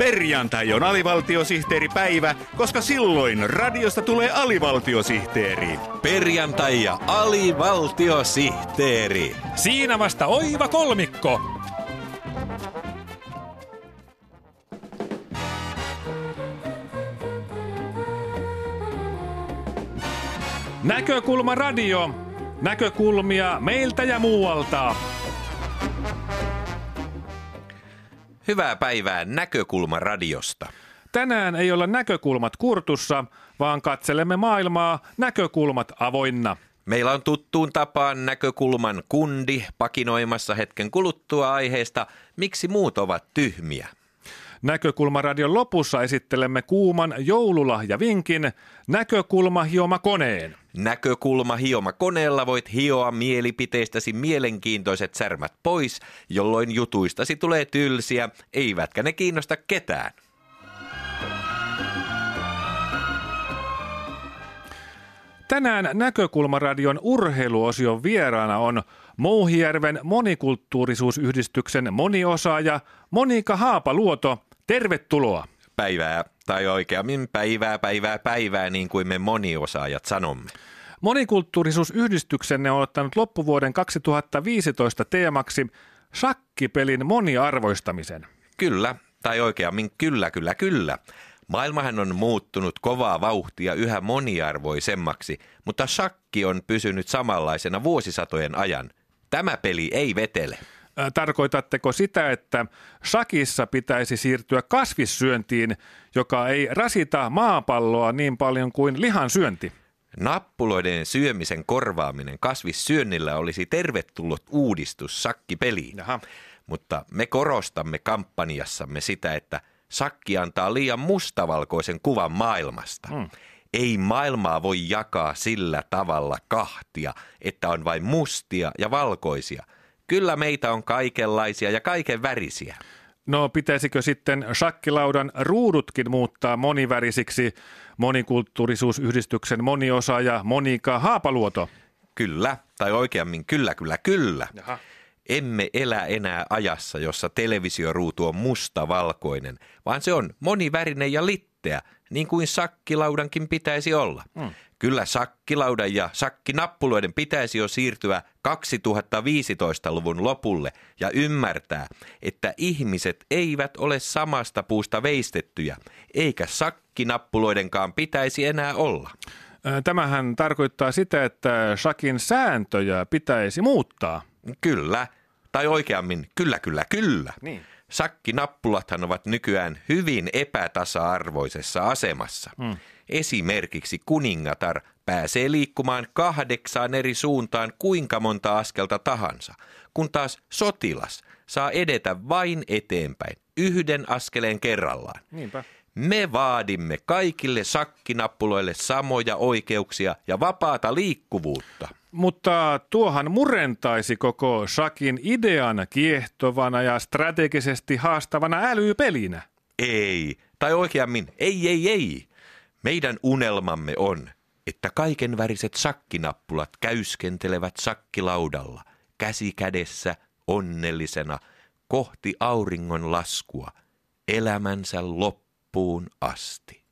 Perjantai on alivaltiosihteeripäivä, koska silloin radiosta tulee alivaltiosihteeri. Perjantai ja alivaltiosihteeri. Siinä vasta oiva kolmikko. Näkökulma radio. Näkökulmia meiltä ja muualta. Hyvää päivää Näkökulma radiosta. Tänään ei olla näkökulmat kurtussa, vaan katselemme maailmaa näkökulmat avoinna. Meillä on tuttuun tapaan näkökulman kundi pakinoimassa hetken kuluttua aiheesta, miksi muut ovat tyhmiä. Näkökulmaradion lopussa esittelemme kuuman joululahjavinkin Näkökulma hioma koneen. Näkökulma hioma koneella voit hioa mielipiteistäsi mielenkiintoiset särmät pois, jolloin jutuistasi tulee tylsiä, eivätkä ne kiinnosta ketään. Tänään Näkökulmaradion urheiluosion vieraana on Mouhijärven monikulttuurisuusyhdistyksen moniosaaja Monika Haapaluoto. Tervetuloa. Päivää, tai oikeammin päivää, päivää, päivää, niin kuin me moniosaajat sanomme. Monikulttuurisuusyhdistyksenne on ottanut loppuvuoden 2015 teemaksi shakkipelin moniarvoistamisen. Kyllä, tai oikeammin kyllä, kyllä, kyllä. Maailmahan on muuttunut kovaa vauhtia yhä moniarvoisemmaksi, mutta shakki on pysynyt samanlaisena vuosisatojen ajan. Tämä peli ei vetele. Tarkoitatteko sitä, että shakissa pitäisi siirtyä kasvissyöntiin, joka ei rasita maapalloa niin paljon kuin lihan syönti? Nappuloiden syömisen korvaaminen kasvissyönnillä olisi tervetullut uudistus sakkipeliin. Jaha. Mutta me korostamme kampanjassamme sitä, että sakki antaa liian mustavalkoisen kuvan maailmasta. Hmm. Ei maailmaa voi jakaa sillä tavalla kahtia, että on vain mustia ja valkoisia. Kyllä meitä on kaikenlaisia ja kaiken värisiä. No pitäisikö sitten shakkilaudan ruudutkin muuttaa monivärisiksi monikulttuurisuusyhdistyksen moniosaaja Monika Haapaluoto? Kyllä, tai oikeammin kyllä, kyllä, kyllä. Jaha. Emme elä enää ajassa, jossa televisioruutu on mustavalkoinen, vaan se on monivärinen ja litteä, niin kuin sakkilaudankin pitäisi olla. Hmm. Kyllä sakkilaudan ja sakkinappuloiden pitäisi jo siirtyä 2015-luvun lopulle ja ymmärtää, että ihmiset eivät ole samasta puusta veistettyjä, eikä sakkinappuloidenkaan pitäisi enää olla. Tämähän tarkoittaa sitä, että shakin sääntöjä pitäisi muuttaa. Kyllä, tai oikeammin kyllä, kyllä, kyllä. Niin. Sakkinappulathan ovat nykyään hyvin epätasa-arvoisessa asemassa. Hmm. Esimerkiksi kuningatar pääsee liikkumaan kahdeksaan eri suuntaan kuinka monta askelta tahansa, kun taas sotilas saa edetä vain eteenpäin, yhden askeleen kerrallaan. Niinpä. Me vaadimme kaikille sakkinappuloille samoja oikeuksia ja vapaata liikkuvuutta. Mutta tuohan murentaisi koko shakin idean kiehtovana ja strategisesti haastavana älypelinä. Ei, tai oikeammin ei, ei, ei. Meidän unelmamme on, että kaikenväriset sakkinappulat käyskentelevät sakkilaudalla, käsi kädessä, onnellisena, kohti auringon laskua, elämänsä loppuun asti.